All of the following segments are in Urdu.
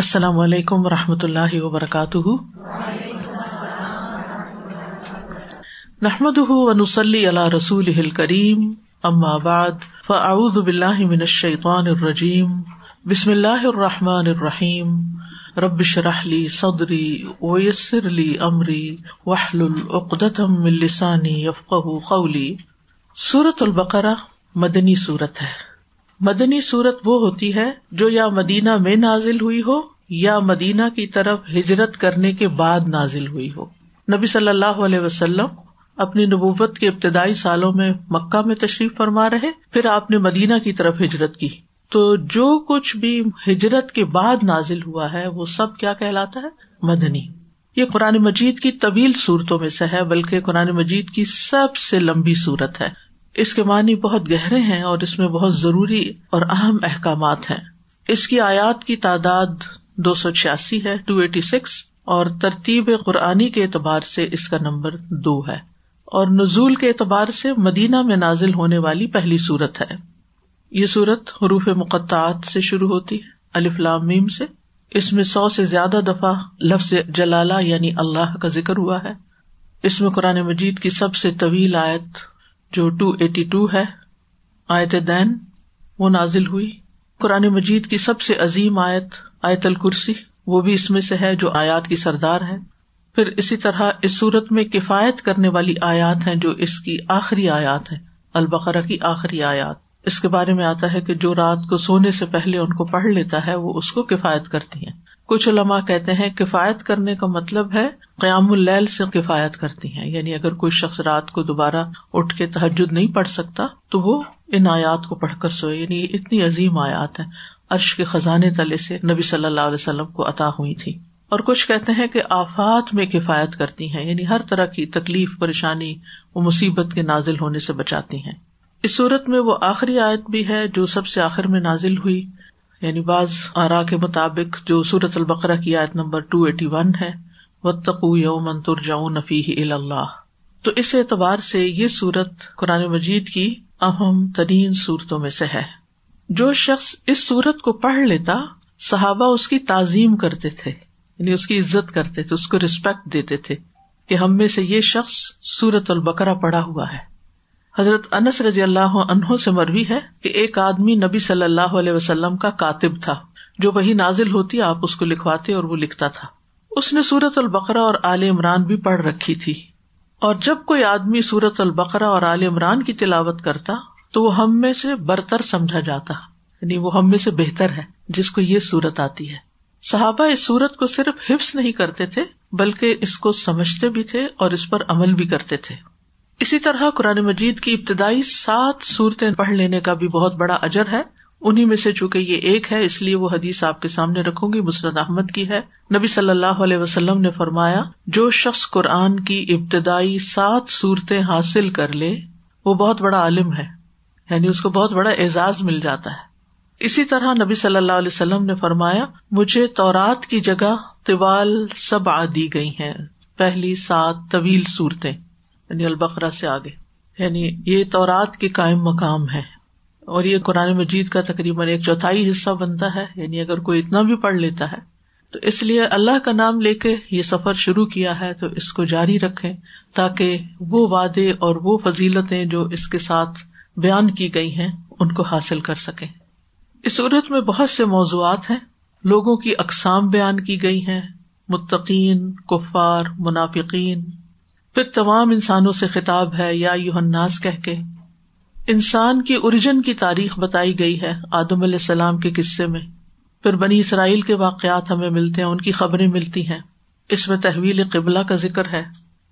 السلام علیکم و رحمۃ اللہ وبرکاتہ۔ نحمد ونسلی علی رسول کریم ام آباد فاعوذ باللہ من الشیطان الرجیم، بسم اللہ الرحمٰن الرحیم۔ ربش رحلی صدری ویسر علی عمری وحل العقدم السانی یفق قولی۔ صورت البقرا مدنی صورت ہے۔ مدنی صورت وہ ہوتی ہے جو یا مدینہ میں نازل ہوئی ہو یا مدینہ کی طرف ہجرت کرنے کے بعد نازل ہوئی ہو۔ نبی صلی اللہ علیہ وسلم اپنی نبوت کے ابتدائی سالوں میں مکہ میں تشریف فرما رہے، پھر آپ نے مدینہ کی طرف ہجرت کی۔ تو جو کچھ بھی ہجرت کے بعد نازل ہوا ہے، وہ سب کیا کہلاتا ہے؟ مدنی۔ یہ قرآن مجید کی طویل صورتوں میں سے ہے، بلکہ قرآن مجید کی سب سے لمبی صورت ہے۔ اس کے معنی بہت گہرے ہیں اور اس میں بہت ضروری اور اہم احکامات ہیں۔ اس کی آیات کی تعداد دو سو چھیاسی ہے ٹو ایٹی سکس اور ترتیب قرآنی کے اعتبار سے اس کا نمبر دو ہے۔ اور نزول کے اعتبار سے مدینہ میں نازل ہونے والی پہلی صورت ہے۔ یہ صورت حروف مقطعات سے شروع ہوتی ہے الفلام سے۔ اس میں سو سے زیادہ دفعہ لفظ جلالہ یعنی اللہ کا ذکر ہوا ہے۔ اس میں قرآن مجید کی سب سے طویل آیت جو ٹو ایٹی ٹو ہے، آیت دین، وہ نازل ہوئی۔ قرآن مجید کی سب سے عظیم آیت آیت الکرسی، وہ بھی اس میں سے ہے جو آیات کی سردار ہے۔ پھر اسی طرح اس صورت میں کفایت کرنے والی آیات ہیں جو اس کی آخری آیات ہے البقرا کی آخری آیات۔ اس کے بارے میں آتا ہے کہ جو رات کو سونے سے پہلے ان کو پڑھ لیتا ہے، وہ اس کو کفایت کرتی ہیں۔ کچھ علماء کہتے ہیں کفایت کرنے کا مطلب ہے قیام اللیل سے کفایت کرتی ہیں۔ یعنی اگر کوئی شخص رات کو دوبارہ اٹھ کے تحجد نہیں پڑھ سکتا تو وہ ان آیات کو پڑھ کر سوئے۔ یعنی اتنی عظیم آیات ہیں۔ عرش کے خزانے تلے سے نبی صلی اللہ علیہ وسلم کو عطا ہوئی تھی۔ اور کچھ کہتے ہیں کہ آفات میں کفایت کرتی ہیں۔ یعنی ہر طرح کی تکلیف، پریشانی و مصیبت کے نازل ہونے سے بچاتی ہیں۔ اس صورت میں وہ آخری آیت بھی ہے جو سب سے آخر میں نازل ہوئی۔ یعنی بعض آرا کے مطابق جو سورت البقرا کی آیت نمبر ٹو ایٹی ون ہے و تقو یو منتر جاؤ نفی اللہ تو اس اعتبار سے یہ سورت قرآن مجید کی اہم ترین صورتوں میں سے ہے۔ جو شخص اس سورت کو پڑھ لیتا، صحابہ اس کی تعظیم کرتے تھے یعنی اس کی عزت کرتے تھے، اس کو ریسپیکٹ دیتے تھے کہ ہم میں سے یہ شخص سورت البقرا پڑا ہوا ہے۔ حضرت انس رضی اللہ عنہ سے مروی ہے کہ ایک آدمی نبی صلی اللہ علیہ وسلم کا کاتب تھا۔ جو وہی نازل ہوتی آپ اس کو لکھواتے اور وہ لکھتا تھا۔ اس نے سورت البقرا اور عال عمران بھی پڑھ رکھی تھی۔ اور جب کوئی آدمی سورت البقرا اور عال عمران کی تلاوت کرتا تو وہ ہم میں سے برتر سمجھا جاتا۔ یعنی وہ ہم میں سے بہتر ہے جس کو یہ سورت آتی ہے۔ صحابہ اس سورت کو صرف حفظ نہیں کرتے تھے، بلکہ اس کو سمجھتے بھی تھے اور اس پر عمل بھی کرتے تھے۔ اسی طرح قرآن مجید کی ابتدائی سات صورتیں پڑھ لینے کا بھی بہت بڑا اجر ہے۔ انہیں میں سے چونکہ یہ ایک ہے، اس لیے وہ حدیث آپ کے سامنے رکھوں گی مسرت احمد کی ہے۔ نبی صلی اللہ علیہ وسلم نے فرمایا، جو شخص قرآن کی ابتدائی سات صورتیں حاصل کر لے، وہ بہت بڑا عالم ہے۔ یعنی اس کو بہت بڑا اعزاز مل جاتا ہے۔ اسی طرح نبی صلی اللہ علیہ وسلم نے فرمایا، مجھے تورات کی جگہ طوال سب آ دی گئی ہیں۔ پہلی سات طویل صورتیں۔ یعنی البقرا سے آگے۔ یعنی یہ تورات کے قائم مقام ہے اور یہ قرآن مجید کا تقریباً ایک چوتھائی حصہ بنتا ہے۔ یعنی اگر کوئی اتنا بھی پڑھ لیتا ہے، تو اس لیے اللہ کا نام لے کے یہ سفر شروع کیا ہے۔ تو اس کو جاری رکھے تاکہ وہ وعدے اور وہ فضیلتیں جو اس کے ساتھ بیان کی گئی ہیں، ان کو حاصل کر سکے اس صورت میں بہت سے موضوعات ہیں۔ لوگوں کی اقسام بیان کی گئی ہیں۔ متقین، کفار، منافقین پھر تمام انسانوں سے خطاب ہے، یا یو اناس کہ انسان کی ارجن کی تاریخ بتائی گئی ہے آدم علیہ السلام کے قصے میں۔ پھر بنی اسرائیل کے واقعات ہمیں ملتے ہیں، ان کی خبریں ملتی ہیں۔ اس میں تحویل قبلہ کا ذکر ہے۔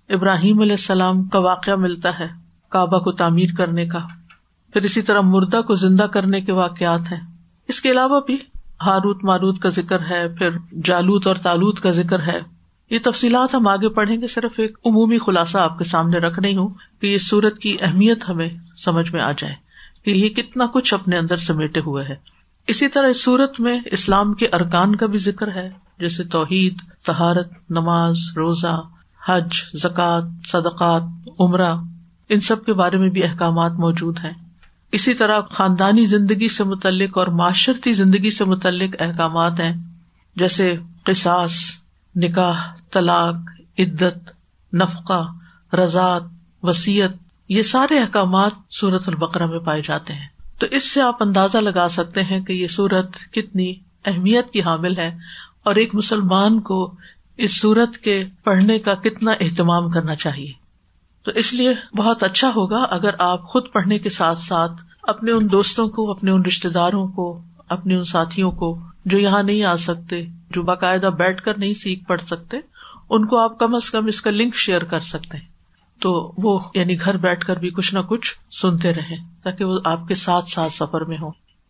ابراہیم علیہ السلام کا واقعہ ملتا ہے کعبہ کو تعمیر کرنے کا۔ پھر اسی طرح مردہ کو زندہ کرنے کے واقعات ہیں۔ اس کے علاوہ بھی ہاروت ماروت کا ذکر ہے، پھر جالوت اور تالوت کا ذکر ہے۔ یہ تفصیلات ہم آگے پڑھیں گے، صرف ایک عمومی خلاصہ آپ کے سامنے رکھ رہی ہوں کہ یہ سورت کی اہمیت ہمیں سمجھ میں آ جائے کہ یہ کتنا کچھ اپنے اندر سمیٹے ہوئے ہے۔ اسی طرح اس سورت میں اسلام کے ارکان کا بھی ذکر ہے، جیسے توحید تہارت نماز، روزہ، حج، زکوٰۃ، صدقات، عمرہ، ان سب کے بارے میں بھی احکامات موجود ہیں۔ اسی طرح خاندانی زندگی سے متعلق اور معاشرتی زندگی سے متعلق احکامات ہیں، جیسے قصاص نکاح، طلاق، عدت، نفقہ رضاط وسیعت یہ سارے احکامات سورت البقرہ میں پائے جاتے ہیں۔ تو اس سے آپ اندازہ لگا سکتے ہیں کہ یہ سورت کتنی اہمیت کی حامل ہے اور ایک مسلمان کو اس سورت کے پڑھنے کا کتنا اہتمام کرنا چاہیے۔ تو اس لیے بہت اچھا ہوگا اگر آپ خود پڑھنے کے ساتھ ساتھ اپنے ان دوستوں کو، اپنے ان رشتے داروں کو، اپنے ان ساتھیوں کو جو یہاں نہیں آ سکتے جو باقاعدہ بیٹھ کر نہیں سیکھ پڑھ سکتے، ان کو آپ کم از کم اس کا لنک شیئر کر سکتے ہیں۔ تو وہ یعنی گھر بیٹھ کر بھی کچھ نہ کچھ سنتے رہے، تاکہ وہ آپ کے ساتھ ساتھ سفر میں ہو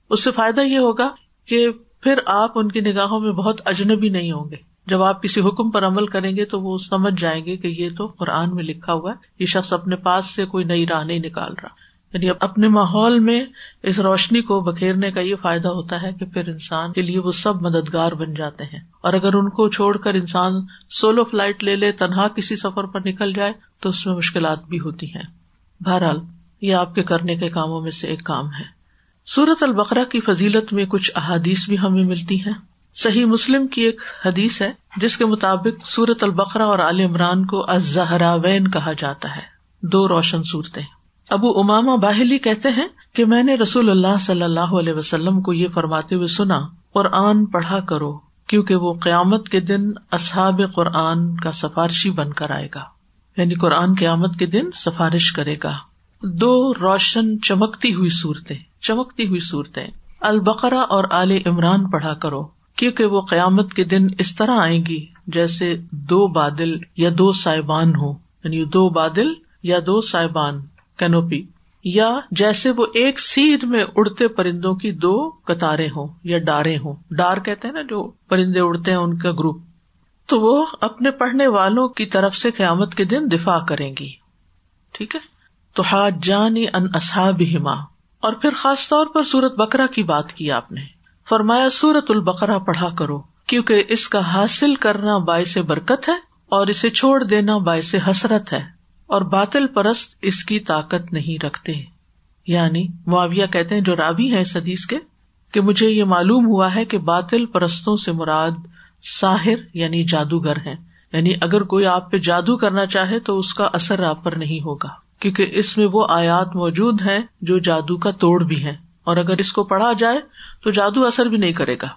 اس سے فائدہ یہ ہوگا کہ پھر آپ ان کی نگاہوں میں بہت اجنبی نہیں ہوں گے۔ جب آپ کسی حکم پر عمل کریں گے تو وہ سمجھ جائیں گے کہ یہ تو قرآن میں لکھا ہوا ہے، یہ شخص اپنے پاس سے کوئی نئی راہ نہیں نکال رہا۔ یعنی اپنے ماحول میں اس روشنی کو بکھیرنے کا یہ فائدہ ہوتا ہے کہ پھر انسان کے لیے وہ سب مددگار بن جاتے ہیں۔ اور اگر ان کو چھوڑ کر انسان سولو فلائٹ لے لے، تنہا کسی سفر پر نکل جائے، تو اس میں مشکلات بھی ہوتی ہیں۔ بہرحال، یہ آپ کے کرنے کے کاموں میں سے ایک کام ہے۔ سورت البقرہ کی فضیلت میں کچھ احادیث بھی ہمیں ملتی ہیں۔ صحیح مسلم کی ایک حدیث ہے، جس کے مطابق سورت البقرہ اور عال عمران کو ازہراوین کہا جاتا ہے۔ دو روشن صورتیں۔ ابو اماما باہلی کہتے ہیں کہ میں نے رسول اللہ صلی اللہ علیہ وسلم کو یہ فرماتے ہوئے سنا، قرآن پڑھا کرو، کیونکہ وہ قیامت کے دن اصحاب قرآن کا سفارشی بن کر آئے گا۔ یعنی قرآن قیامت کے دن سفارش کرے گا۔ دو روشن چمکتی ہوئی صورتیں، چمکتی ہوئی صورتیں۔ البقرا اور آل عمران پڑھا کرو، کیونکہ وہ قیامت کے دن اس طرح آئیں گی جیسے دو بادل یا دو سائبان ہو یعنی دو بادل یا دو سائبان۔ کینوپی، یا جیسے وہ ایک سیدھ میں اڑتے پرندوں کی دو قطاریں ہوں، یا ڈارے ہوں۔ ڈار کہتے ہیں نا جو پرندے اڑتے ہیں ان کا گروپ۔ تو وہ اپنے پڑھنے والوں کی طرف سے قیامت کے دن دفاع کریں گی۔ ٹھیک ہے؟ تو ہاتھ جانی ان اصحاب ہما اور پھر خاص طور پر سورت بکرا کی بات کی آپ نے۔ فرمایا، سورت البقرا پڑھا کرو، کیونکہ اس کا حاصل کرنا باعث برکت ہے اور اسے چھوڑ دینا باعث حسرت ہے۔ اور باطل پرست اس کی طاقت نہیں رکھتے۔ یعنی معاویہ کہتے ہیں، جو رابی ہے حدیث کے، کہ مجھے یہ معلوم ہوا ہے کہ باطل پرستوں سے مراد ساحر یعنی جادوگر ہے یعنی اگر کوئی آپ پہ جادو کرنا چاہے تو اس کا اثر آپ پر نہیں ہوگا، کیونکہ اس میں وہ آیات موجود ہیں جو جادو کا توڑ بھی ہے اور اگر اس کو پڑھا جائے تو جادو اثر بھی نہیں کرے گا۔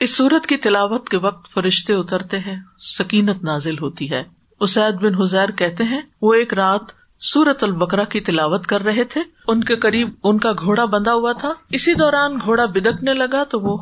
اس سورت کی تلاوت کے وقت فرشتے اترتے ہیں، سکینت نازل ہوتی ہے۔ اسید بن حزیر کہتے ہیں، وہ ایک رات سورت البکرا کی تلاوت کر رہے تھے۔ ان کے قریب ان کا گھوڑا بندھا ہوا تھا۔ اسی دوران گھوڑا بدکنے لگا تو وہ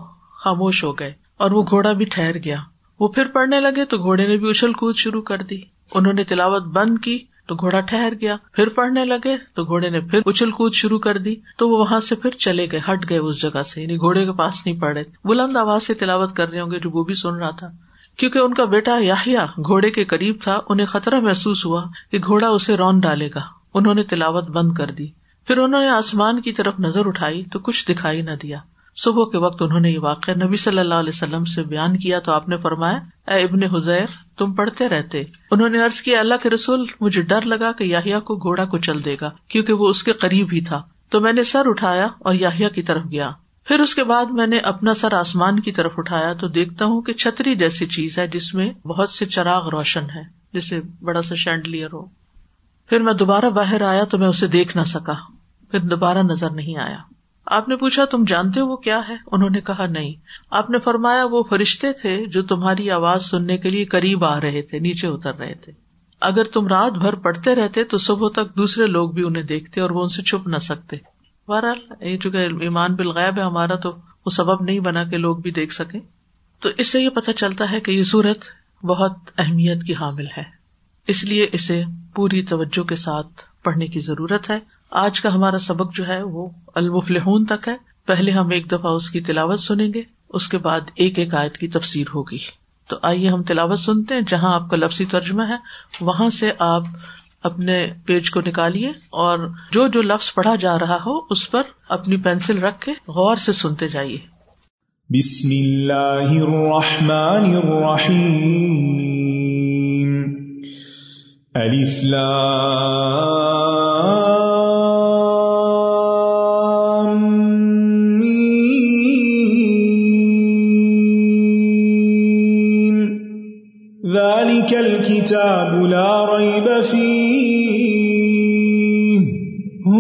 خاموش ہو گئے اور وہ گھوڑا بھی ٹھہر گیا۔ وہ پھر پڑھنے لگے تو گھوڑے نے بھی اچھل کود شروع کر دی۔ انہوں نے تلاوت بند کی تو گھوڑا ٹھہر گیا۔ پھر پڑھنے لگے تو گھوڑے نے پھر اچھل کود شروع کر دی۔ تو وہ وہاں سے پھر چلے گئے، ہٹ گئے اس جگہ سے یعنی گھوڑے کے پاس نہیں پڑے۔ بلند آواز سے تلاوت کر رہے ہوں گے جو وہ بھی سن رہا تھا۔ کیونکہ ان کا بیٹا یاہیا گھوڑے کے قریب تھا، انہیں خطرہ محسوس ہوا کہ گھوڑا اسے رون ڈالے گا۔ انہوں نے تلاوت بند کر دی۔ پھر انہوں نے آسمان کی طرف نظر اٹھائی تو کچھ دکھائی نہ دیا۔ صبح کے وقت انہوں نے یہ واقعہ نبی صلی اللہ علیہ وسلم سے بیان کیا تو آپ نے فرمایا، اے ابن حزیر، تم پڑھتے رہتے۔ انہوں نے ارض کیا، اللہ کے رسول، مجھے ڈر لگا کہ یاہیا کو گھوڑا کو چل دے گا، کیونکہ وہ اس کے قریب ہی تھا۔ تو میں نے سر اٹھایا اور یاہیا کی طرف گیا۔ پھر اس کے بعد میں نے اپنا سر آسمان کی طرف اٹھایا تو دیکھتا ہوں کہ چھتری جیسی چیز ہے جس میں بہت سے چراغ روشن ہے جسے بڑا سا شینڈلیئر ہو۔ پھر میں دوبارہ باہر آیا تو میں اسے دیکھ نہ سکا۔ پھر دوبارہ نظر نہیں آیا۔ آپ نے پوچھا، تم جانتے ہو وہ کیا ہے؟ انہوں نے کہا، نہیں۔ آپ نے فرمایا، وہ فرشتے تھے جو تمہاری آواز سننے کے لیے قریب آ رہے تھے، نیچے اتر رہے تھے۔ اگر تم رات بھر پڑھتے رہتے تو صبح تک دوسرے لوگ بھی انہیں دیکھتے اور وہ ان سے چھپ نہ سکتے۔ بہرحال یہ چونکہ ایمان بالغیب ہے، ہمارا تو وہ سبب نہیں بنا کہ لوگ بھی دیکھ سکیں۔ تو اس سے یہ پتہ چلتا ہے کہ یہ صورت بہت اہمیت کی حامل ہے۔ اس لیے اسے پوری توجہ کے ساتھ پڑھنے کی ضرورت ہے۔ آج کا ہمارا سبق جو ہے وہ المفلحون تک ہے۔ پہلے ہم ایک دفعہ اس کی تلاوت سنیں گے، اس کے بعد ایک ایک آیت کی تفسیر ہوگی۔ تو آئیے ہم تلاوت سنتے ہیں، جہاں آپ کا لفظی ترجمہ ہے، وہاں سے آپ اپنے پیج کو نکالیے اور جو جو لفظ پڑھا جا رہا ہو اس پر اپنی پینسل رکھ کے غور سے سنتے جائیے۔ بسم اللہ الرحمن الرحیم۔ الف لام ذلك الكتاب لا ريب فيه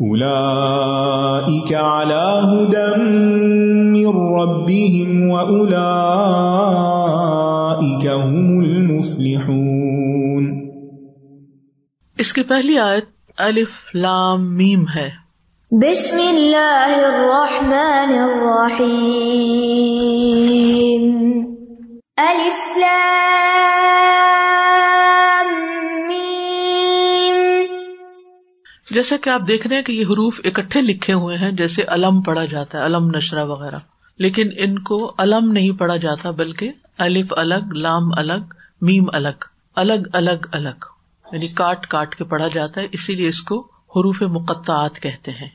أولئك على هدى من ربهم وأولئك هم المفلحون. اس کی پہلی آیت الف لام میم ہے۔ بسم اللہ الرحمن الرحیم۔ الف لام جیسے کہ آپ دیکھ رہے ہیں کہ یہ حروف اکٹھے لکھے ہوئے ہیں، جیسے علم پڑھا جاتا ہے، علم نشرہ وغیرہ۔ لیکن ان کو علم نہیں پڑھا جاتا، بلکہ الف الگ، لام الگ، میم الگ الگ الگ الگ یعنی کاٹ کاٹ کے پڑھا جاتا ہے۔ اسی لیے اس کو حروف مقطعات کہتے ہیں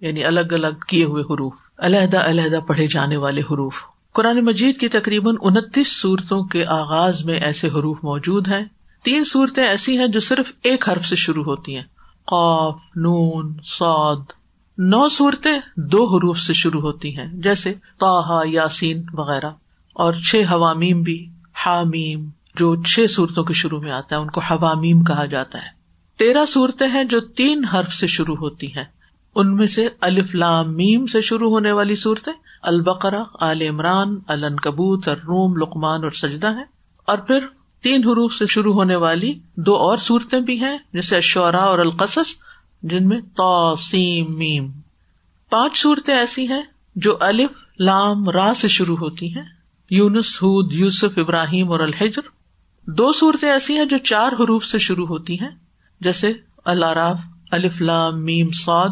یعنی الگ الگ کیے ہوئے حروف، علیحدہ علیحدہ پڑھے جانے والے حروف۔ قرآن مجید کی تقریباً انتیس صورتوں کے آغاز میں ایسے حروف موجود ہیں۔ تین صورتیں ایسی ہیں جو صرف ایک حرف سے شروع ہوتی ہیں۔ قاف، نون سعد نو صورتیں دو حروف سے شروع ہوتی ہیں، جیسے تاہا یاسین وغیرہ۔ اور چھ حوامیم بھی، حامیم، جو چھ صورتوں کے شروع میں آتا ہے، ان کو حوامیم کہا جاتا ہے۔ تیرہ صورتیں ہیں جو تین حرف سے شروع ہوتی ہیں۔ ان میں سے الف لام میم سے شروع ہونے والی صورتیں البقرا عال عمران الن کبوت الروم، لقمان اور سجدہ ہیں۔ اور پھر تین حروف سے شروع ہونے والی دو اور صورتیں بھی ہیں، جیسے اشورا اور القصص، جن میں توسیم میم۔ پانچ صورتیں ایسی ہیں جو الف، لام، را سے شروع ہوتی ہیں۔ یونس، ہود، یوسف، ابراہیم اور الحجر۔ دو صورتیں ایسی ہیں جو چار حروف سے شروع ہوتی ہیں، جیسے الراف الف، لام، میم سعد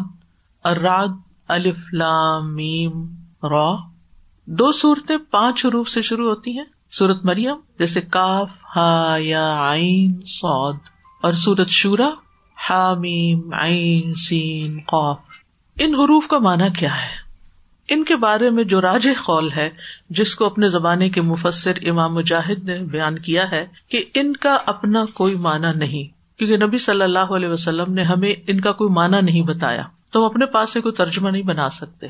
اراد الف، لام، میم، را۔ دو صورتیں پانچ حروف سے شروع ہوتی ہیں، سورت مریم جیسے کاف، ہا، یا، عین سعد اور سورت شورا، حامیم، عین، سین، قاف۔ ان حروف کا معنی کیا ہے؟ ان کے بارے میں جو راج قول ہے، جس کو اپنے زمانے کے مفسر امام مجاہد نے بیان کیا ہے، کہ ان کا اپنا کوئی معنی نہیں۔ کیونکہ نبی صلی اللہ علیہ وسلم نے ہمیں ان کا کوئی معنی نہیں بتایا، تو ہم اپنے پاس سے کوئی ترجمہ نہیں بنا سکتے۔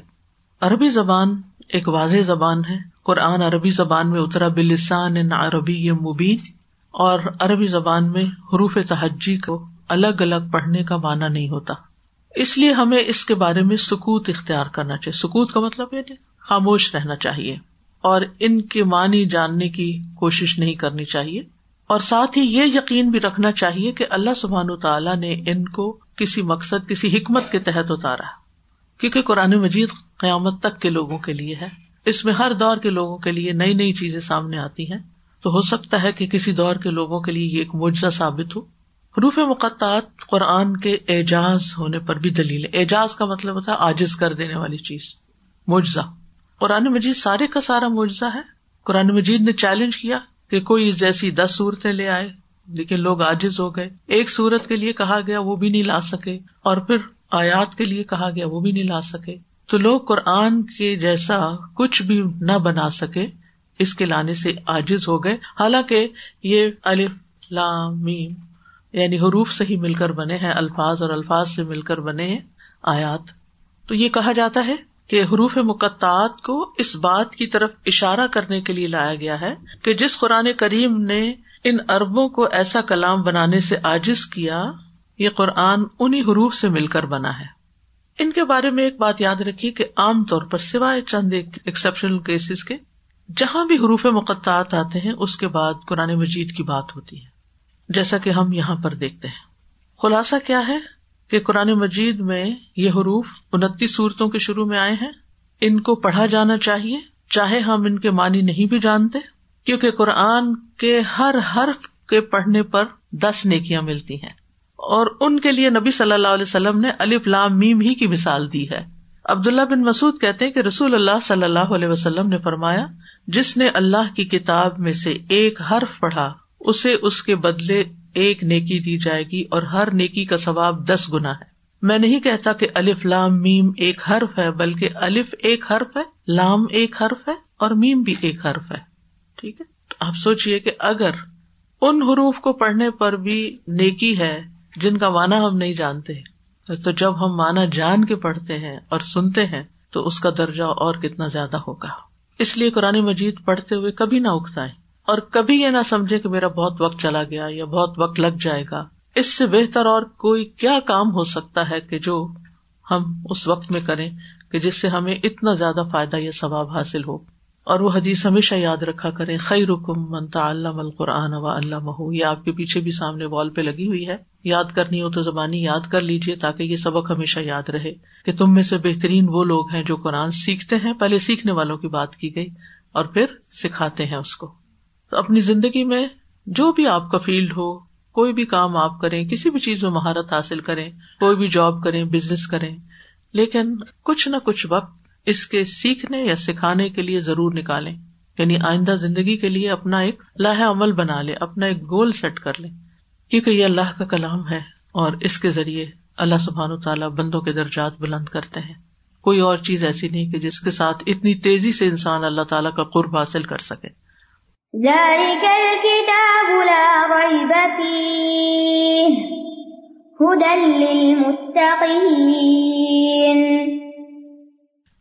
عربی زبان ایک واضح زبان ہے۔ قرآن عربی زبان میں اترا بلسان عربی مبین اور عربی زبان میں حروف تحجی کو الگ الگ پڑھنے کا معنی نہیں ہوتا۔ اس لیے ہمیں اس کے بارے میں سکوت اختیار کرنا چاہیے۔ سکوت کا مطلب یہ خاموش رہنا چاہیے اور ان کے معنی جاننے کی کوشش نہیں کرنی چاہیے۔ اور ساتھ ہی یہ یقین بھی رکھنا چاہیے کہ اللہ سبحان تعالیٰ نے ان کو کسی مقصد، کسی حکمت کے تحت اتارا۔ کیونکہ قرآن مجید قیامت تک کے لوگوں کے لیے ہے۔ اس میں ہر دور کے لوگوں کے لیے نئی نئی چیزیں سامنے آتی ہیں۔ تو ہو سکتا ہے کہ کسی دور کے لوگوں کے لیے یہ ایک معجزہ ثابت ہو۔ حروف مقطعات قرآن کے اعجاز ہونے پر بھی دلیل ہے۔ اعجاز کا مطلب ہوتا ہے آجز کر دینے والی چیز۔ معجزہ۔ قرآن مجید سارے کا سارا معجزہ ہے۔ قرآن مجید نے چیلنج کیا کہ کوئی جیسی دس صورتیں لے آئے۔ لیکن لوگ آجز ہو گئے۔ ایک صورت کے لیے کہا گیا وہ بھی نہیں لا سکے۔ اور پھر آیات کے لیے کہا گیا وہ بھی نہیں لا سکے۔ تو لوگ قرآن کے جیسا کچھ بھی نہ بنا سکے، اس کے لانے سے آجز ہو گئے۔ حالانکہ یہ الف لام میم یعنی حروف سے ہی مل کر بنے ہیں، الفاظ اور الفاظ سے مل کر بنے ہیں آیات۔ تو یہ کہا جاتا ہے کہ حروف مقطعات کو اس بات کی طرف اشارہ کرنے کے لیے لایا گیا ہے کہ جس قرآن کریم نے ان اربوں کو ایسا کلام بنانے سے آجز کیا، یہ قرآن انہیں حروف سے مل کر بنا ہے۔ ان کے بارے میں ایک بات یاد رکھیے کہ عام طور پر سوائے چند ایکسپشنل کیسز کے، جہاں بھی حروف مقطعات آتے ہیں، اس کے بعد قرآن مجید کی بات ہوتی ہے۔ جیسا کہ ہم یہاں پر دیکھتے ہیں۔ خلاصہ کیا ہے؟ کہ قرآن مجید میں یہ حروف انتیس صورتوں کے شروع میں آئے ہیں۔ ان کو پڑھا جانا چاہیے، چاہے ہم ان کے معنی نہیں بھی جانتے، کیونکہ قرآن کے ہر حرف کے پڑھنے پر دس نیکیاں ملتی ہیں۔ اور ان کے لیے نبی صلی اللہ علیہ وسلم نے الف لام میم ہی کی مثال دی ہے۔ عبداللہ بن مسعد کہتے کہ رسول اللہ صلی اللہ علیہ وسلم نے فرمایا، جس نے اللہ کی کتاب میں سے ایک حرف پڑھا، اسے اس کے بدلے ایک نیکی دی جائے گی اور ہر نیکی کا ثواب دس گنا ہے۔ میں نہیں کہتا کہ الف لام میم ایک حرف ہے، بلکہ الف ایک حرف ہے، لام ایک حرف ہے اور میم بھی ایک حرف ہے۔ ٹھیک ہے؟ آپ سوچیے کہ اگر ان حروف کو پڑھنے پر بھی نیکی ہے جن کا مانا ہم نہیں جانتے۔ تو جب ہم مانا جان کے پڑھتے ہیں اور سنتے ہیں، تو اس کا درجہ اور کتنا زیادہ ہوگا۔ اس لیے قرآن مجید پڑھتے ہوئے کبھی نہ اکتائے اور کبھی یہ نہ سمجھے کہ میرا بہت وقت چلا گیا یا بہت وقت لگ جائے گا۔ اس سے بہتر اور کوئی کیا کام ہو سکتا ہے کہ جو ہم اس وقت میں کریں کہ جس سے ہمیں اتنا زیادہ فائدہ یا ثواب حاصل ہو۔ اور وہ حدیث ہمیشہ یاد رکھا کرے خی رکم منتا اللہ القرآن و اللہ مہو یہ آپ کے پیچھے بھی سامنے وال پہ لگی ہوئی ہے۔ یاد کرنی ہو تو زبانی یاد کر لیجیے تاکہ یہ سبق ہمیشہ یاد رہے کہ تم میں سے بہترین وہ لوگ ہیں جو قرآن سیکھتے ہیں، پہلے سیکھنے والوں کی بات کی گئی اور پھر سکھاتے ہیں اس کو۔ تو اپنی زندگی میں جو بھی آپ کا فیلڈ ہو، کوئی بھی کام آپ کریں، کسی بھی چیز میں مہارت حاصل کریں، کوئی بھی جاب کریں، بزنس کریں، لیکن کچھ نہ کچھ وقت اس کے سیکھنے یا سکھانے کے لیے ضرور نکالیں یعنی آئندہ زندگی کے لیے اپنا ایک لاہ عمل بنا لے اپنا ایک گول سیٹ کر لے کیونکہ یہ اللہ کا کلام ہے اور اس کے ذریعے اللہ سبحان و تعالیٰ بندوں کے درجات بلند کرتے ہیں۔ کوئی اور چیز ایسی نہیں کہ جس کے ساتھ اتنی تیزی سے انسان اللہ تعالیٰ کا قرب حاصل کر سکے۔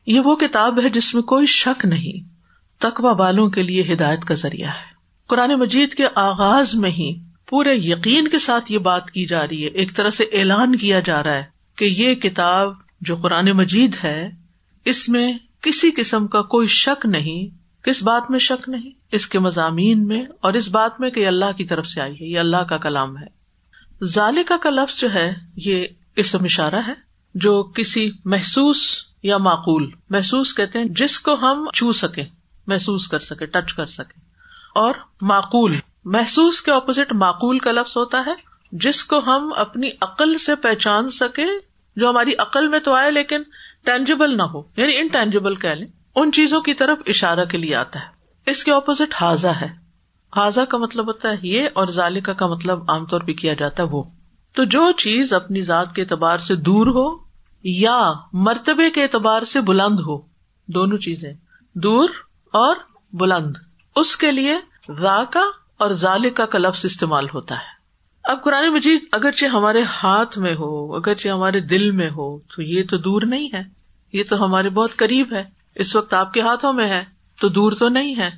یہ وہ کتاب ہے جس میں کوئی شک نہیں تقوا والوں کے لیے ہدایت کا ذریعہ ہے۔ قرآن مجید کے آغاز میں ہی پورے یقین کے ساتھ یہ بات کی جا رہی ہے۔ ایک طرح سے اعلان کیا جا رہا ہے کہ یہ کتاب جو قرآن مجید ہے، اس میں کسی قسم کا کوئی شک نہیں۔ کس بات میں شک نہیں؟ اس کے مضامین میں اور اس بات میں کہ اللہ کی طرف سے آئی ہے، یہ اللہ کا کلام ہے۔ ذالکا کا لفظ جو ہے، یہ اسم اشارہ ہے جو کسی محسوس یا معقول، محسوس کہتے ہیں، جس کو ہم چھو سکیں، محسوس کر سکے ٹچ کر سکے اور معقول محسوس کے اپوزٹ معقول کا لفظ ہوتا ہے، جس کو ہم اپنی عقل سے پہچان سکے جو ہماری عقل میں تو آئے لیکن ٹینجیبل نہ ہو یعنی انٹینجیبل کہہ لیں، ان چیزوں کی طرف اشارہ کے لیے آتا ہے۔ اس کے اپوزٹ حاضہ ہے۔ حاضہ کا مطلب ہوتا ہے یہ اور ذالکا کا مطلب عام طور پہ کیا جاتا ہے وہ۔ تو جو چیز اپنی ذات کے اعتبار سے دور ہو یا مرتبے کے اعتبار سے بلند ہو، دونوں چیزیں، دور اور بلند، اس کے لیے را کا اور ذالکا کا لفظ استعمال ہوتا ہے۔ اب قرآن مجید اگرچہ ہمارے ہاتھ میں ہو، اگرچہ ہمارے دل میں ہو، تو یہ تو دور نہیں ہے۔ یہ تو ہمارے بہت قریب ہے۔ اس وقت آپ کے ہاتھوں میں ہے، تو دور تو نہیں ہے۔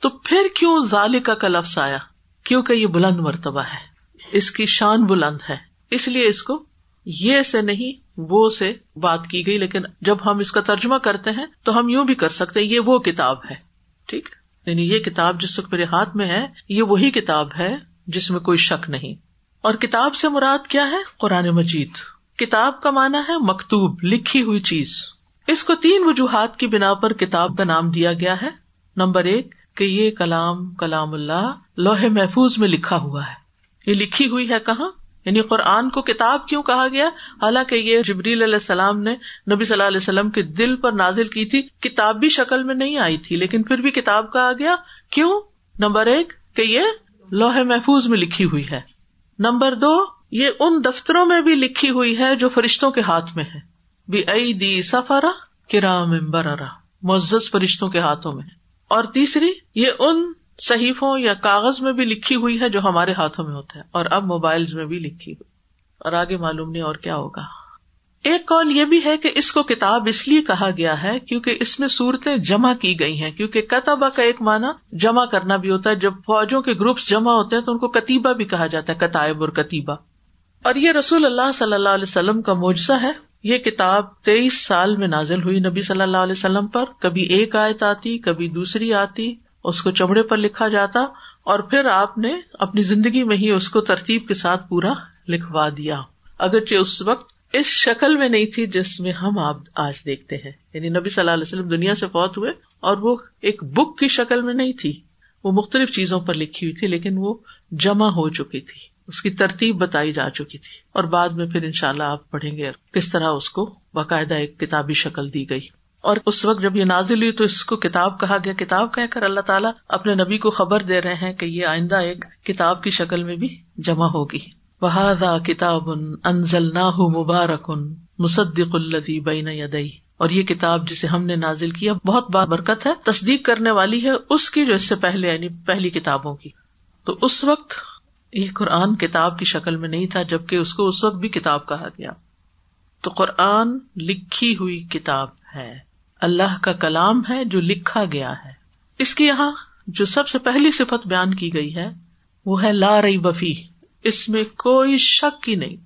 تو پھر کیوں ذالکا کا لفظ آیا؟ کیونکہ یہ بلند مرتبہ ہے۔ اس کی شان بلند ہے۔ اس لیے اس کو یہ سے نہیں، وہ سے بات کی گئی۔ لیکن جب ہم اس کا ترجمہ کرتے ہیں، تو ہم یوں بھی کر سکتے یہ وہ کتاب ہے۔ ٹھیک۔ یعنی یہ کتاب جس وقت میرے ہاتھ میں ہے، یہ وہی کتاب ہے جس میں کوئی شک نہیں۔ اور کتاب سے مراد کیا ہے؟ قرآن مجید۔ کتاب کا مانا ہے مکتوب، لکھی ہوئی چیز۔ اس کو تین وجوہات کی بنا پر کتاب کا نام دیا گیا ہے۔ نمبر ایک، کہ یہ کلام کلام اللہ لوہے محفوظ میں لکھا ہوا ہے۔ یہ لکھی ہوئی ہے کہاں؟ یعنی قرآن کو کتاب کیوں کہا گیا؟ حالانکہ یہ جبریل علیہ السلام نے نبی صلی اللہ علیہ وسلم کے دل پر نازل کی تھی، کتاب بھی شکل میں نہیں آئی تھی، لیکن پھر بھی کتاب کہا گیا۔ کیوں؟ نمبر ایک، کہ یہ لوہے محفوظ میں لکھی ہوئی ہے۔ نمبر دو، یہ ان دفتروں میں بھی لکھی ہوئی ہے جو فرشتوں کے ہاتھ میں ہے۔ بھی ائی دی سفرا کرام برا معزز فرشتوں کے ہاتھوں میں اور تیسری، یہ ان صحیفوں یا کاغذ میں بھی لکھی ہوئی ہے جو ہمارے ہاتھوں میں ہوتا ہے، اور اب موبائل میں بھی لکھی ہوئی۔ اور آگے معلوم نہیں اور کیا ہوگا۔ ایک کال یہ بھی ہے کہ اس کو کتاب اس لیے کہا گیا ہے کیونکہ اس میں صورتیں جمع کی گئی ہیں، کیونکہ کتبہ کا ایک معنی جمع کرنا بھی ہوتا ہے۔ جب فوجوں کے گروپس جمع ہوتے ہیں تو ان کو کتیبہ بھی کہا جاتا ہے، کتائب اور کتیبہ۔ اور یہ رسول اللہ صلی اللہ علیہ وسلم کا معجزہ ہے۔ یہ کتاب تیئیس سال میں نازل ہوئی نبی صلی اللہ علیہ وسلم پر۔ کبھی ایک آیت آتی، کبھی دوسری آتی۔ اس کو چمڑے پر لکھا جاتا اور پھر آپ نے اپنی زندگی میں ہی اس کو ترتیب کے ساتھ پورا لکھوا دیا۔ اگرچہ اس وقت اس شکل میں نہیں تھی جس میں ہم آپ آج دیکھتے ہیں۔ یعنی نبی صلی اللہ علیہ وسلم دنیا سے فوت ہوئے اور وہ ایک بک کی شکل میں نہیں تھی۔ وہ مختلف چیزوں پر لکھی ہوئی تھی لیکن وہ جمع ہو چکی تھی۔ اس کی ترتیب بتائی جا چکی تھی۔ اور بعد میں پھر ان شاء اللہ آپ پڑھیں گے کس طرح اس کو باقاعدہ ایک کتابی شکل دی گئی۔ اور اس وقت جب یہ نازل ہوئی تو اس کو کتاب کہا گیا، کتاب کہہ کر اللہ تعالیٰ اپنے نبی کو خبر دے رہے ہیں کہ یہ آئندہ ایک کتاب کی شکل میں بھی جمع ہوگی۔ بہادا کتاب انزل نہ مبارک ان مصدق الدی بین یدئی اور یہ کتاب جسے ہم نے نازل کیا بہت برکت ہے، تصدیق کرنے والی ہے اس کی جو اس سے پہلے یعنی پہلی کتابوں کی۔ تو اس وقت یہ قرآن کتاب کی شکل میں نہیں تھا، جبکہ اس کو اس وقت بھی کتاب کہا گیا۔ تو قرآن لکھی ہوئی کتاب ہے۔ اللہ کا کلام ہے جو لکھا گیا ہے۔ اس کی یہاں جو سب سے پہلی صفت بیان کی گئی ہے، وہ ہے لا رئی بفی اس میں کوئی شک ہی نہیں۔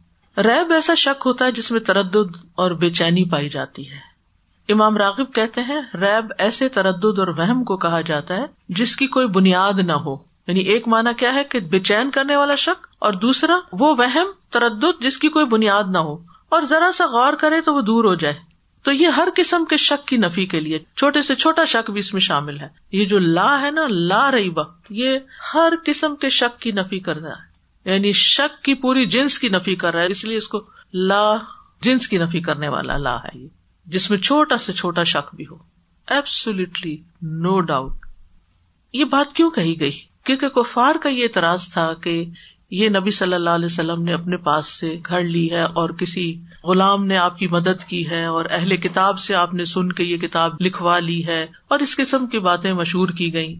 ریب ایسا شک ہوتا ہے جس میں تردد اور بے چینی پائی جاتی ہے۔ امام راغب کہتے ہیں، ریب ایسے تردد اور وہم کو کہا جاتا ہے جس کی کوئی بنیاد نہ ہو۔ یعنی ایک مانا کیا ہے کہ بے چین کرنے والا شک، اور دوسرا وہ وہم، تردد جس کی کوئی بنیاد نہ ہو۔ اور ذرا سا غور کرے تو وہ دور ہو جائے۔ تو یہ ہر قسم کے شک کی نفی کے لیے چھوٹے سے چھوٹا شک بھی اس میں شامل ہے۔ یہ جو لا ہے نا، لا رہی وقت، یہ ہر قسم کے شک کی نفی کر رہا ہے۔ یعنی شک کی پوری جنس کی نفی کر رہا ہے، اس لیے اس کو لا، جنس کی نفی کرنے والا لا ہے یہ، جس میں چھوٹا سے چھوٹا شک بھی ہو۔ ایبسلیٹلی نو ڈاؤٹ یہ بات کیوں کہی گئی؟ کیونکہ کفار کا یہ اعتراض تھا کہ یہ نبی صلی اللہ علیہ وسلم نے اپنے پاس سے گھڑ لی ہے اور کسی غلام نے آپ کی مدد کی ہے اور اہل کتاب سے آپ نے سن کے یہ کتاب لکھوا لی ہے اور اس قسم کی باتیں مشہور کی گئی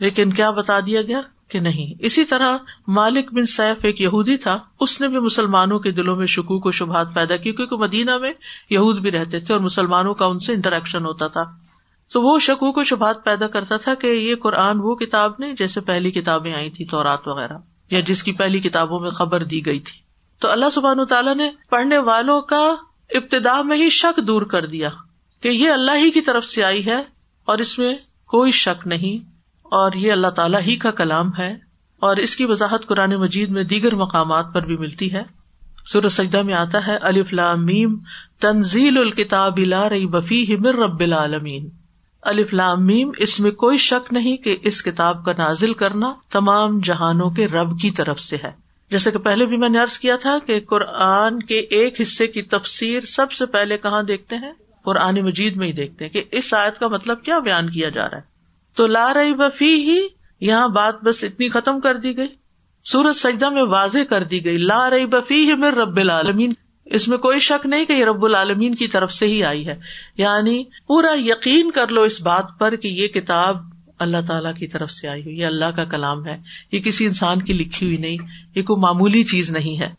لیکن کیا بتا دیا گیا کہ نہیں۔ اسی طرح مالک بن سیف ایک یہودی تھا۔ اس نے بھی مسلمانوں کے دلوں میں شکوک و شبہات پیدا کی کیونکہ مدینہ میں یہود بھی رہتے تھے اور مسلمانوں کا ان سے انٹریکشن ہوتا تھا۔ تو وہ شکوک و شبہات پیدا کرتا تھا کہ یہ قرآن وہ کتاب نہیں جیسے پہلی کتابیں آئی تھی تو رات وغیرہ۔ یا جس کی پہلی کتابوں میں خبر دی گئی تھی۔ تو اللہ سبحان تعالیٰ نے پڑھنے والوں کا ابتدا میں ہی شک دور کر دیا کہ یہ اللہ ہی کی طرف سے آئی ہے اور اس میں کوئی شک نہیں اور یہ اللہ تعالیٰ ہی کا کلام ہے اور اس کی وضاحت قرآن مجید میں دیگر مقامات پر بھی ملتی ہے۔ سورج سجدہ میں آتا ہے علی میم، تنزیل الکتاب لا رئی بفی مر رب العالمین۔ میم، اس میں کوئی شک نہیں کہ اس کتاب کا نازل کرنا تمام جہانوں کے رب کی طرف سے ہے۔ جیسے کہ پہلے بھی میں نے ارض کیا تھا کہ قرآن کے ایک حصے کی تفسیر سب سے پہلے کہاں دیکھتے ہیں؟ قرآن مجید میں ہی دیکھتے ہیں کہ اس آیت کا مطلب کیا بیان کیا جا رہا ہے۔ تو لا رہی بفی ہی یہاں بات بس اتنی ختم کر دی گئی۔ سورج سجدہ میں واضح کر دی گئی، لا رہی بفی ہی میں رب العالمین۔ اس میں کوئی شک نہیں کہ یہ رب العالمین کی طرف سے ہی آئی ہے۔ یعنی پورا یقین کر لو اس بات پر کہ یہ کتاب اللہ تعالیٰ کی طرف سے آئی ہوئی یہ اللہ کا کلام ہے۔ یہ کسی انسان کی لکھی ہوئی نہیں، یہ کوئی معمولی چیز نہیں ہے۔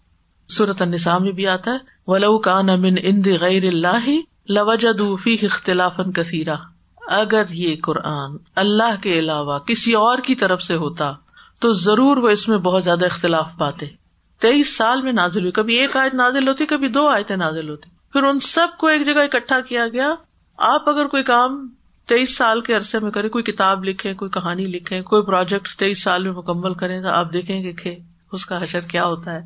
صورت النساء میں بھی آتا ہے، ولو کان امن اند غیر اللہ لوجدوفی اختلاف کثیرہ اگر یہ قرآن اللہ کے علاوہ کسی اور کی طرف سے ہوتا، تو ضرور وہ اس میں بہت زیادہ اختلاف پاتے۔ تیئیس سال میں نازل ہوئی۔ کبھی ایک آیت نازل ہوتی، کبھی دو آیتیں نازل ہوتی۔ پھر ان سب کو ایک جگہ اکٹھا کیا گیا۔ آپ اگر کوئی کام تیئیس سال کے عرصے میں کریں، کوئی کتاب لکھے کوئی کہانی لکھے کوئی پروجیکٹ تیئیس سال میں مکمل کریں، تو آپ دیکھیں گے اس کا حشر کیا ہوتا ہے۔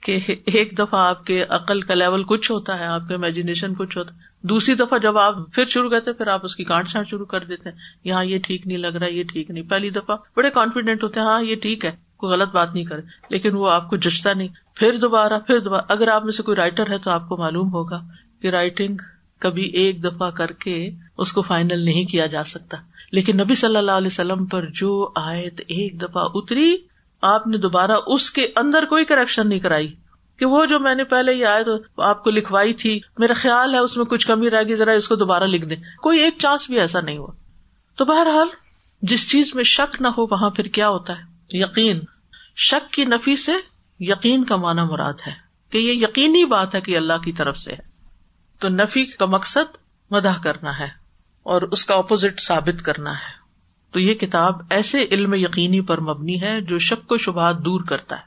کہ ایک دفعہ آپ کے عقل کا لیول کچھ ہوتا ہے، آپ کا امیجنیشن کچھ ہوتا ہے۔ دوسری دفعہ جب آپ پھر شروع کرتے، پھر آپ اس کی کانٹ چھانٹ شروع کر دیتے۔ ہیں یہاں یہ ٹھیک نہیں لگ رہا، یہ ٹھیک نہیں۔ پہلی دفعہ بڑے کانفیڈینٹ ہوتے ہیں ہاں یہ ٹھیک ہے۔ کوئی غلط بات نہیں کرے، لیکن وہ آپ کو جچتا نہیں۔ پھر دوبارہ پھر دوبارہ۔ اگر آپ میں سے کوئی رائٹر ہے تو آپ کو معلوم ہوگا کہ رائٹنگ کبھی ایک دفعہ کر کے اس کو فائنل نہیں کیا جا سکتا۔ لیکن نبی صلی اللہ علیہ وسلم پر جو آیت ایک دفعہ اتری، آپ نے دوبارہ اس کے اندر کوئی کریکشن نہیں کرائی۔ کہ وہ جو میں نے پہلے یہ آئے تو آپ کو لکھوائی تھی، میرا خیال ہے اس میں کچھ کمی رہے گی ذرا اس کو دوبارہ لکھ دیں۔ کوئی ایک چانس بھی ایسا نہیں ہوا۔ تو بہرحال، جس چیز میں شک نہ ہو، وہاں پھر کیا ہوتا ہے؟ یقین۔ شک کی نفی سے یقین کا معنی مراد ہے کہ یہ یقینی بات ہے کہ اللہ کی طرف سے ہے۔ تو نفی کا مقصد مداح کرنا ہے اور اس کا اپوزٹ ثابت کرنا ہے۔ تو یہ کتاب ایسے علم یقینی پر مبنی ہے جو شک و شبہات دور کرتا ہے۔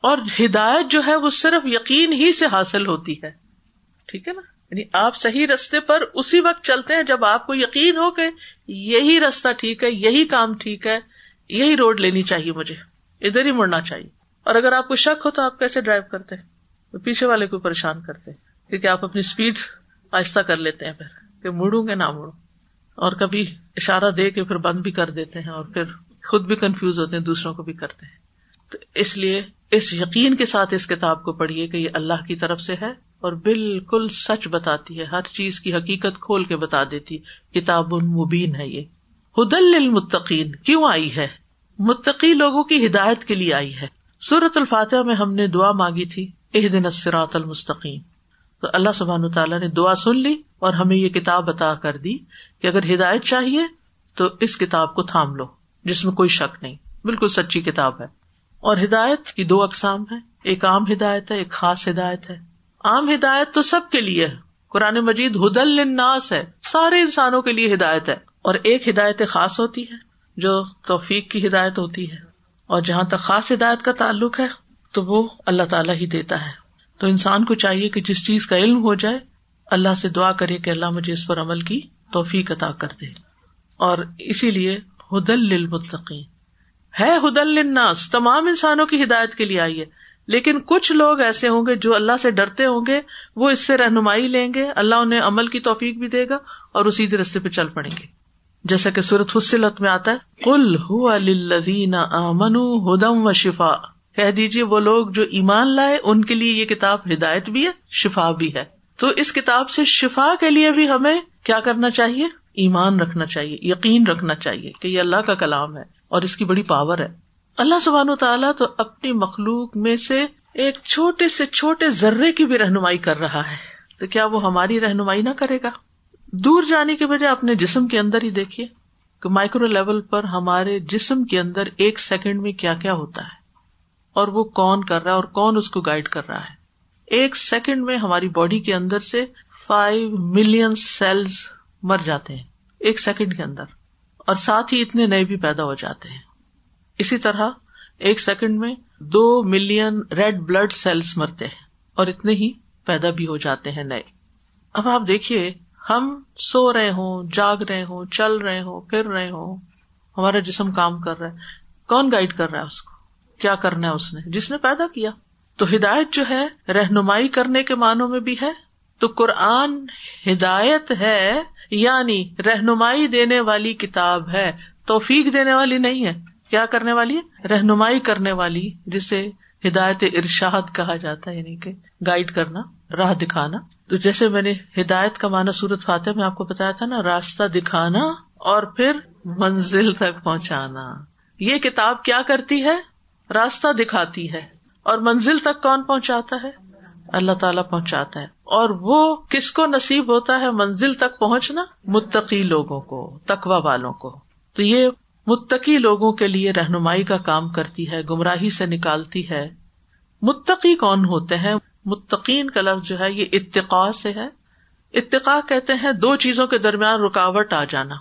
اور ہدایت جو ہے وہ صرف یقین ہی سے حاصل ہوتی ہے۔ ٹھیک ہے نا؟ یعنی آپ صحیح رستے پر اسی وقت چلتے ہیں جب آپ کو یقین ہو کہ یہی رستہ ٹھیک ہے، یہی کام ٹھیک ہے۔ یہی روڈ لینی چاہیے مجھے، ادھر ہی مڑنا چاہیے۔ اور اگر آپ کو شک ہو تو آپ کیسے ڈرائیو کرتے ہیں؟ پیچھے والے کو پریشان کرتے کیونکہ آپ اپنی اسپیڈ آہستہ کر لیتے ہیں پھر، کہ مڑوں گے نہ مڑوں۔ اور کبھی اشارہ دے کے پھر بند بھی کر دیتے ہیں اور پھر خود بھی کنفیوز ہوتے ہیں، دوسروں کو بھی کرتے ہیں۔ تو اس لیے اس یقین کے ساتھ اس کتاب کو پڑھیے کہ یہ اللہ کی طرف سے ہے اور بالکل سچ بتاتی ہے، ہر چیز کی حقیقت کھول کے بتا دیتی کتاب مبین ہے یہ۔ ہدل المتقین کیوں آئی ہے؟ متقی لوگوں کی ہدایت کے لیے آئی ہے۔ سورت الفاتح میں ہم نے دعا مانگی تھی اح دن اسرات المستقیم۔ تو اللہ سبحان تعالیٰ نے دعا سن لی اور ہمیں یہ کتاب بتا کر دی کہ اگر ہدایت چاہیے تو اس کتاب کو تھام لو، جس میں کوئی شک نہیں۔ بالکل سچی کتاب ہے۔ اور ہدایت کی دو اقسام ہے ایک عام ہدایت ہے، ایک خاص ہدایت ہے۔ عام ہدایت تو سب کے لیے ہے۔ قرآن مجید، ہدل الناس ہے۔ سارے انسانوں کے لیے ہدایت ہے۔ اور ایک ہدایت خاص ہوتی ہے، جو توفیق کی ہدایت ہوتی ہے۔ اور جہاں تک خاص ہدایت کا تعلق ہے، تو وہ اللہ تعالیٰ ہی دیتا ہے۔ تو انسان کو چاہیے کہ جس چیز کا علم ہو جائے، اللہ سے دعا کرے کہ اللہ مجھے اس پر عمل کی توفیق عطا کر دے۔ اور اسی لیے ہدل للمتقین۔ ہے ہدل للناس، تمام انسانوں کی ہدایت کے لیے آئی ہے۔ لیکن کچھ لوگ ایسے ہوں گے جو اللہ سے ڈرتے ہوں گے، وہ اس سے رہنمائی لیں گے، اللہ انہیں عمل کی توفیق بھی دے گا اور اسی رستے پہ چل پڑیں گے۔ جیسا کہ سورت حسلت میں آتا ہے کل ہُدین امن ہدم و شفا کہہ دیجیے وہ لوگ جو ایمان لائے، ان کے لیے یہ کتاب ہدایت بھی ہے، شفا بھی ہے۔ تو اس کتاب سے شفا کے لیے بھی ہمیں کیا کرنا چاہیے؟ ایمان رکھنا چاہیے، یقین رکھنا چاہیے کہ یہ اللہ کا کلام ہے اور اس کی بڑی پاور ہے۔ اللہ سبحان و تعالیٰ تو اپنی مخلوق میں سے ایک چھوٹے سے چھوٹے ذرے کی بھی رہنمائی کر رہا ہے۔ تو کیا وہ ہماری رہنمائی نہ کرے گا؟ دور جانے کے بجائے اپنے جسم کے اندر ہی دیکھیے کہ مائکرو لیول پر ہمارے جسم کے اندر ایک سیکنڈ میں کیا کیا ہوتا ہے اور وہ کون کر رہا ہے اور کون اس کو گائڈ کر رہا ہے۔ ایک سیکنڈ میں ہماری باڈی کے اندر سے فائیو ملین سیلز مر جاتے ہیں ایک سیکنڈ کے اندر اور ساتھ ہی اتنے نئے بھی پیدا ہو جاتے ہیں۔ اسی طرح ایک سیکنڈ میں دو ملین ریڈ بلڈ سیلس مرتے ہیں اور اتنے ہی پیدا بھی ہو جاتے ہیں نئے۔ اب آپ دیکھیے ہم سو رہے ہوں، جاگ رہے ہوں، چل رہے ہوں، پھر رہے ہوں، ہمارا جسم کام کر رہا ہے۔ کون گائڈ کر رہا ہے اس کو؟ کیا کرنا ہے اس نے؟ جس نے پیدا کیا۔ تو ہدایت جو ہے، رہنمائی کرنے کے معنوں میں بھی ہے۔ تو قرآن ہدایت ہے یعنی رہنمائی دینے والی کتاب ہے۔ توفیق دینے والی نہیں ہے۔ کیا کرنے والی ہے؟ رہنمائی کرنے والی، جسے ہدایت ارشاد کہا جاتا ہے یعنی کہ گائڈ کرنا، راہ دکھانا۔ تو جیسے میں نے ہدایت کا مانا سورت فاتح میں آپ کو بتایا تھا نا، راستہ دکھانا اور پھر منزل تک پہنچانا۔ یہ کتاب کیا کرتی ہے؟ راستہ دکھاتی ہے۔ اور منزل تک کون پہنچاتا ہے؟ اللہ تعالیٰ پہنچاتا ہے۔ اور وہ کس کو نصیب ہوتا ہے منزل تک پہنچنا؟ متقی لوگوں کو تقوا والوں کو۔ تو یہ متقی لوگوں کے لیے رہنمائی کا کام کرتی ہے، گمراہی سے نکالتی ہے۔ متقی کون ہوتے ہیں؟ متقین کا لفظ جو ہے یہ اتقاء سے ہے۔ اتقاء کہتے ہیں دو چیزوں کے درمیان رکاوٹ آ جانا۔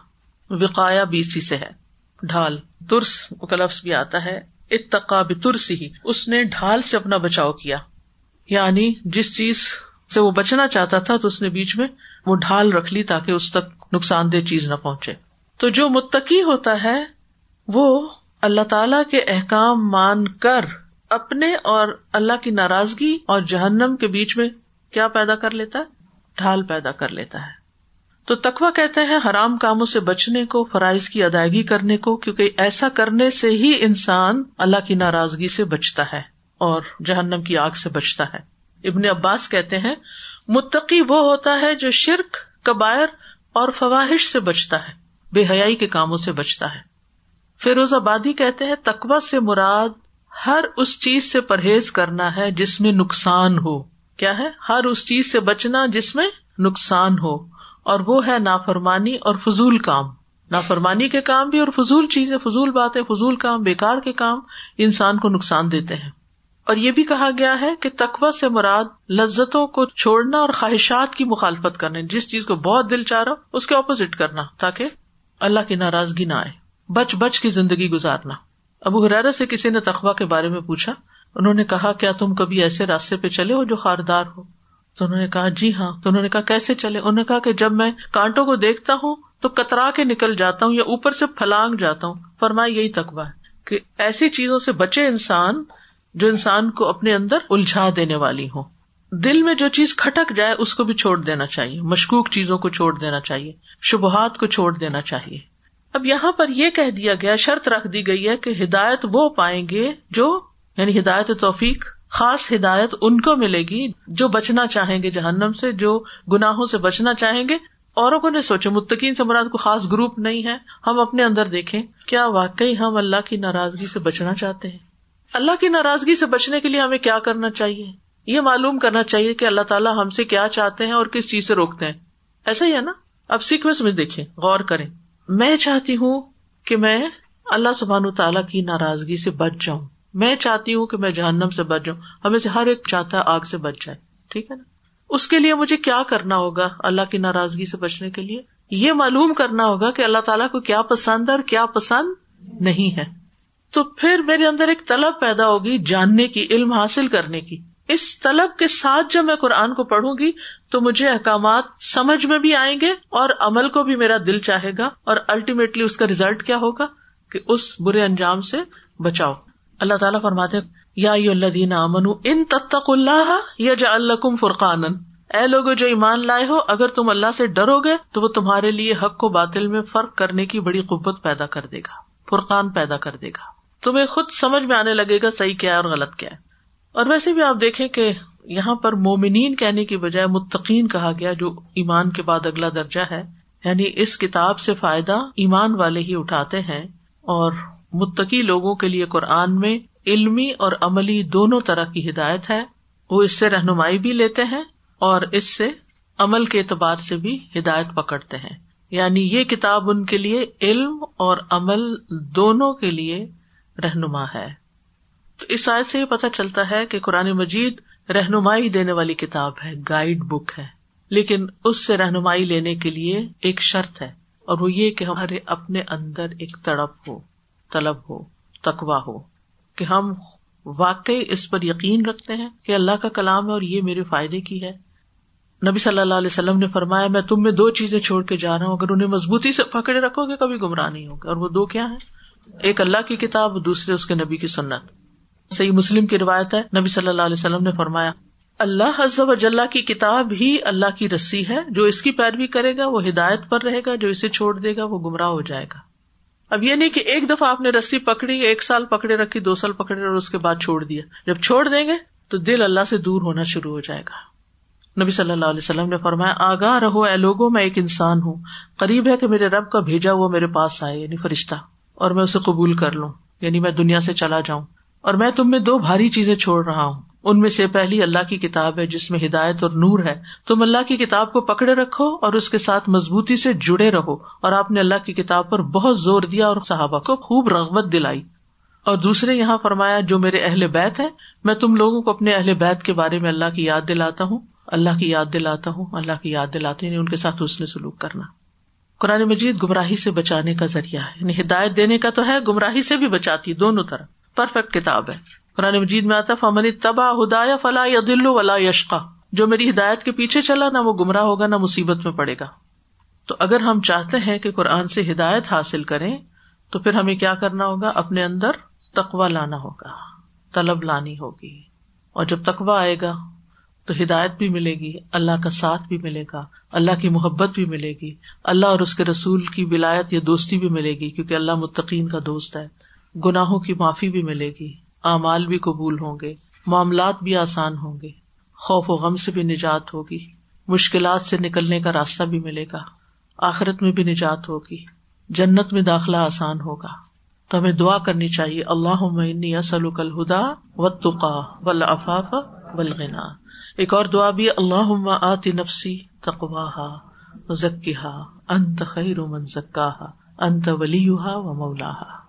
وقایا بیسی سے ہے۔ ڈھال۔ ترس کا لفظ بھی آتا ہے۔ اتقا بترسی ہی۔ اس نے ڈھال سے اپنا بچاؤ کیا۔ یعنی جس چیز سے وہ بچنا چاہتا تھا تو اس نے بیچ میں وہ ڈھال رکھ لی تاکہ اس تک نقصان دہ چیز نہ پہنچے۔ تو جو متقی ہوتا ہے وہ اللہ تعالی کے احکام مان کر اپنے اور اللہ کی ناراضگی اور جہنم کے بیچ میں کیا پیدا کر لیتا ہے؟ ڈھال پیدا کر لیتا ہے۔ تو تقوا کہتے ہیں حرام کاموں سے بچنے کو، فرائض کی ادائیگی کرنے کو، کیونکہ ایسا کرنے سے ہی انسان اللہ کی ناراضگی سے بچتا ہے اور جہنم کی آگ سے بچتا ہے۔ ابن عباس کہتے ہیں، متقی وہ ہوتا ہے جو شرک، کبائر اور فواہش سے بچتا ہے، بے حیائی کے کاموں سے بچتا ہے۔ فیروز آبادی کہتے ہیں تقوا سے مراد ہر اس چیز سے پرہیز کرنا ہے جس میں نقصان ہو۔ کیا ہے؟ ہر اس چیز سے بچنا جس میں نقصان ہو۔ اور وہ ہے نافرمانی اور فضول کام۔ نافرمانی کے کام بھی اور فضول چیزیں، فضول باتیں، فضول کام بےکار کے کام انسان کو نقصان دیتے ہیں۔ اور یہ بھی کہا گیا ہے کہ تقوا سے مراد لذتوں کو چھوڑنا اور خواہشات کی مخالفت کرنا، جس چیز کو بہت دل چاہ رہا اس کے اپوزٹ کرنا، تاکہ اللہ کی ناراضگی نہ آئے۔ بچ بچ کی زندگی گزارنا۔ ابو حرارا سے کسی نے تخوا کے بارے میں پوچھا؟ انہوں نے کہا، کیا تم کبھی ایسے راستے پہ چلے ہو جو خاردار ہو؟ تو انہوں نے کہا جی ہاں۔ تو انہوں نے کہا، کیسے چلے؟ انہوں نے کہا کہ جب میں کانٹوں کو دیکھتا ہوں تو کترا کے نکل جاتا ہوں یا اوپر سے پھلانگ جاتا ہوں۔ فرمایا، یہی تقوا ہے کہ ایسی چیزوں سے بچے انسان جو انسان کو اپنے اندر الجھا دینے والی ہو دل میں جو چیز کھٹک جائے، اس کو بھی چھوڑ دینا چاہیے۔ مشکوک چیزوں کو چھوڑ دینا چاہیے۔ شبہات کو چھوڑ دینا چاہیے۔ اب یہاں پر یہ کہہ دیا گیا، شرط رکھ دی گئی ہے کہ ہدایت وہ پائیں گے جو یعنی ہدایت توفیق، خاص ہدایت ان کو ملے گی جو بچنا چاہیں گے جہنم سے، جو گناہوں سے بچنا چاہیں گے۔ اوروں کو نہیں سوچے متقین سے مراد کو خاص گروپ نہیں ہے۔ ہم اپنے اندر دیکھیں، کیا واقعی ہم اللہ کی ناراضگی سے بچنا چاہتے ہیں؟ اللہ کی ناراضگی سے بچنے کے لیے ہمیں کیا کرنا چاہیے؟ یہ معلوم کرنا چاہیے کہ اللہ تعالیٰ ہم سے کیا چاہتے ہیں اور کس چیز سے روکتے ہیں۔ ایسا ہی ہے نا؟ اب سیکوینس میں دیکھیں، غور کریں۔ میں چاہتی ہوں کہ میں اللہ سبحان تعالیٰ کی ناراضگی سے بچ جاؤں۔ میں چاہتی ہوں کہ میں جہنم سے بچ جاؤں۔ ہمیں سے ہر ایک چاہتا ہے آگ سے بچ جائے۔ ٹھیک ہے نا؟ اس کے لیے مجھے کیا کرنا ہوگا اللہ کی ناراضگی سے بچنے کے لیے؟ یہ معلوم کرنا ہوگا کہ اللہ تعالیٰ کو کیا پسند ہے اور کیا پسند نہیں ہے۔ تو پھر میرے اندر ایک طلب پیدا ہوگی جاننے کی، علم حاصل کرنے کی۔ اس طلب کے ساتھ جب میں قرآن کو پڑھوں گی تو مجھے احکامات سمجھ میں بھی آئیں گے اور عمل کو بھی میرا دل چاہے گا اور الٹیمیٹلی اس کا ریزلٹ کیا ہوگا کہ اس برے انجام سے بچاؤ۔ اللہ تعالیٰ فرماتے یا اللہ دینا امن ان تتق اللہ یا جا الکم فرقان اے لوگ جو ایمان لائے ہو، اگر تم اللہ سے ڈرو گے تو وہ تمہارے لیے حق کو باطل میں فرق کرنے کی بڑی قوت پیدا کر دے گا، فرقان پیدا کر دے گا۔ تمہیں خود سمجھ میں آنے لگے گا صحیح کیا ہے اور غلط کیا ہے۔ اور ویسے بھی آپ دیکھیں کہ یہاں پر مومنین کہنے کی بجائے متقین کہا گیا جو ایمان کے بعد اگلا درجہ ہے۔ یعنی اس کتاب سے فائدہ ایمان والے ہی اٹھاتے ہیں اور متقی لوگوں کے لیے قرآن میں علمی اور عملی دونوں طرح کی ہدایت ہے۔ وہ اس سے رہنمائی بھی لیتے ہیں اور اس سے عمل کے اعتبار سے بھی ہدایت پکڑتے ہیں۔ یعنی یہ کتاب ان کے لیے علم اور عمل دونوں کے لیے رہنما ہے۔ تو اس آیت سے یہ پتا چلتا ہے کہ قرآن مجید رہنمائی دینے والی کتاب ہے گائیڈ بک ہے۔ لیکن اس سے رہنمائی لینے کے لیے ایک شرط ہے، اور وہ یہ کہ ہمارے اپنے اندر ایک تڑپ ہو، طلب ہو تقوا ہو، کہ ہم واقعی اس پر یقین رکھتے ہیں کہ اللہ کا کلام ہے اور یہ میرے فائدے کی ہے۔ نبی صلی اللہ علیہ وسلم نے فرمایا، میں تم میں دو چیزیں چھوڑ کے جا رہا ہوں، اگر انہیں مضبوطی سے پکڑے رکھو گے، کبھی گمراہ نہیں ہوگا اور وہ دو کیا ہے ایک اللہ کی کتاب، دوسرے اس کے نبی کی سنت۔ صحیح مسلم کی روایت ہے، نبی صلی اللہ علیہ وسلم نے فرمایا، اللہ حضب اجلّہ کی کتاب ہی اللہ کی رسی ہے، جو اس کی پیروی کرے گا، وہ ہدایت پر رہے گا، جو اسے چھوڑ دے گا، وہ گمراہ ہو جائے گا۔ اب یہ نہیں کہ ایک دفعہ آپ نے رسی پکڑی، ایک سال پکڑے رکھی، دو سال پکڑے اور اس کے بعد چھوڑ دیا۔ جب چھوڑ دیں گے، تو دل اللہ سے دور ہونا شروع ہو جائے گا۔ نبی صلی اللہ علیہ وسلم نے فرمایا، آگاہ رہو اے لوگوں، میں ایک انسان ہوں۔ قریب ہے کہ میرے رب کا بھیجا وہ میرے پاس آئے یعنی فرشتہ، اور میں اسے قبول کر لوں یعنی میں دنیا سے چلا جاؤں۔ اور میں تم میں دو بھاری چیزیں چھوڑ رہا ہوں۔ ان میں سے پہلی اللہ کی کتاب ہے جس میں ہدایت اور نور ہے۔ تم اللہ کی کتاب کو پکڑے رکھو اور اس کے ساتھ مضبوطی سے جڑے رہو۔ اور آپ نے اللہ کی کتاب پر بہت زور دیا اور صحابہ کو خوب رغبت دلائی۔ اور دوسرے یہاں فرمایا، جو میرے اہل بیت ہے میں تم لوگوں کو اپنے اہل بیت کے بارے میں اللہ کی یاد دلاتا ہوں۔ اللہ کی یاد دلاتا ہوں، اللہ کی یاد دلاتے یعنی ان کے ساتھ اس نے سلوک کرنا۔ قرآن مجید گمراہی سے بچانے کا ذریعہ ہے یعنی ہدایت دینے کا تو ہے، گمراہی سے بھی بچاتی دونوں طرح۔ پرفیکٹ کتاب ہے۔ قرآن مجید میں آتا فمن تبا ہدایا فلاح یا دلو ولا یشقا جو میری ہدایت کے پیچھے چلا، نہ وہ گمراہ ہوگا، نہ مصیبت میں پڑے گا۔ تو اگر ہم چاہتے ہیں کہ قرآن سے ہدایت حاصل کریں، تو پھر ہمیں کیا کرنا ہوگا؟ اپنے اندر تقوا لانا ہوگا، طلب لانی ہوگی۔ اور جب تقوا آئے گا، تو ہدایت بھی ملے گی، اللہ کا ساتھ بھی ملے گا، اللہ کی محبت بھی ملے گی، اللہ اور اس کے رسول کی ولایت یا دوستی بھی ملے گی، کیونکہ اللہ متقین کا دوست ہے۔ گناہوں کی معافی بھی ملے گی، اعمال بھی قبول ہوں گے، معاملات بھی آسان ہوں گے، خوف و غم سے بھی نجات ہوگی، مشکلات سے نکلنے کا راستہ بھی ملے گا، آخرت میں بھی نجات ہوگی، جنت میں داخلہ آسان ہوگا۔ تو ہمیں دعا کرنی چاہیے اللہ عمنی اصل الہدا و تقا و افاف ایک اور دعا بھی اللہ آتی نفسی تقواہ ذکیہ انت خیر من زکا انت ولی و مولا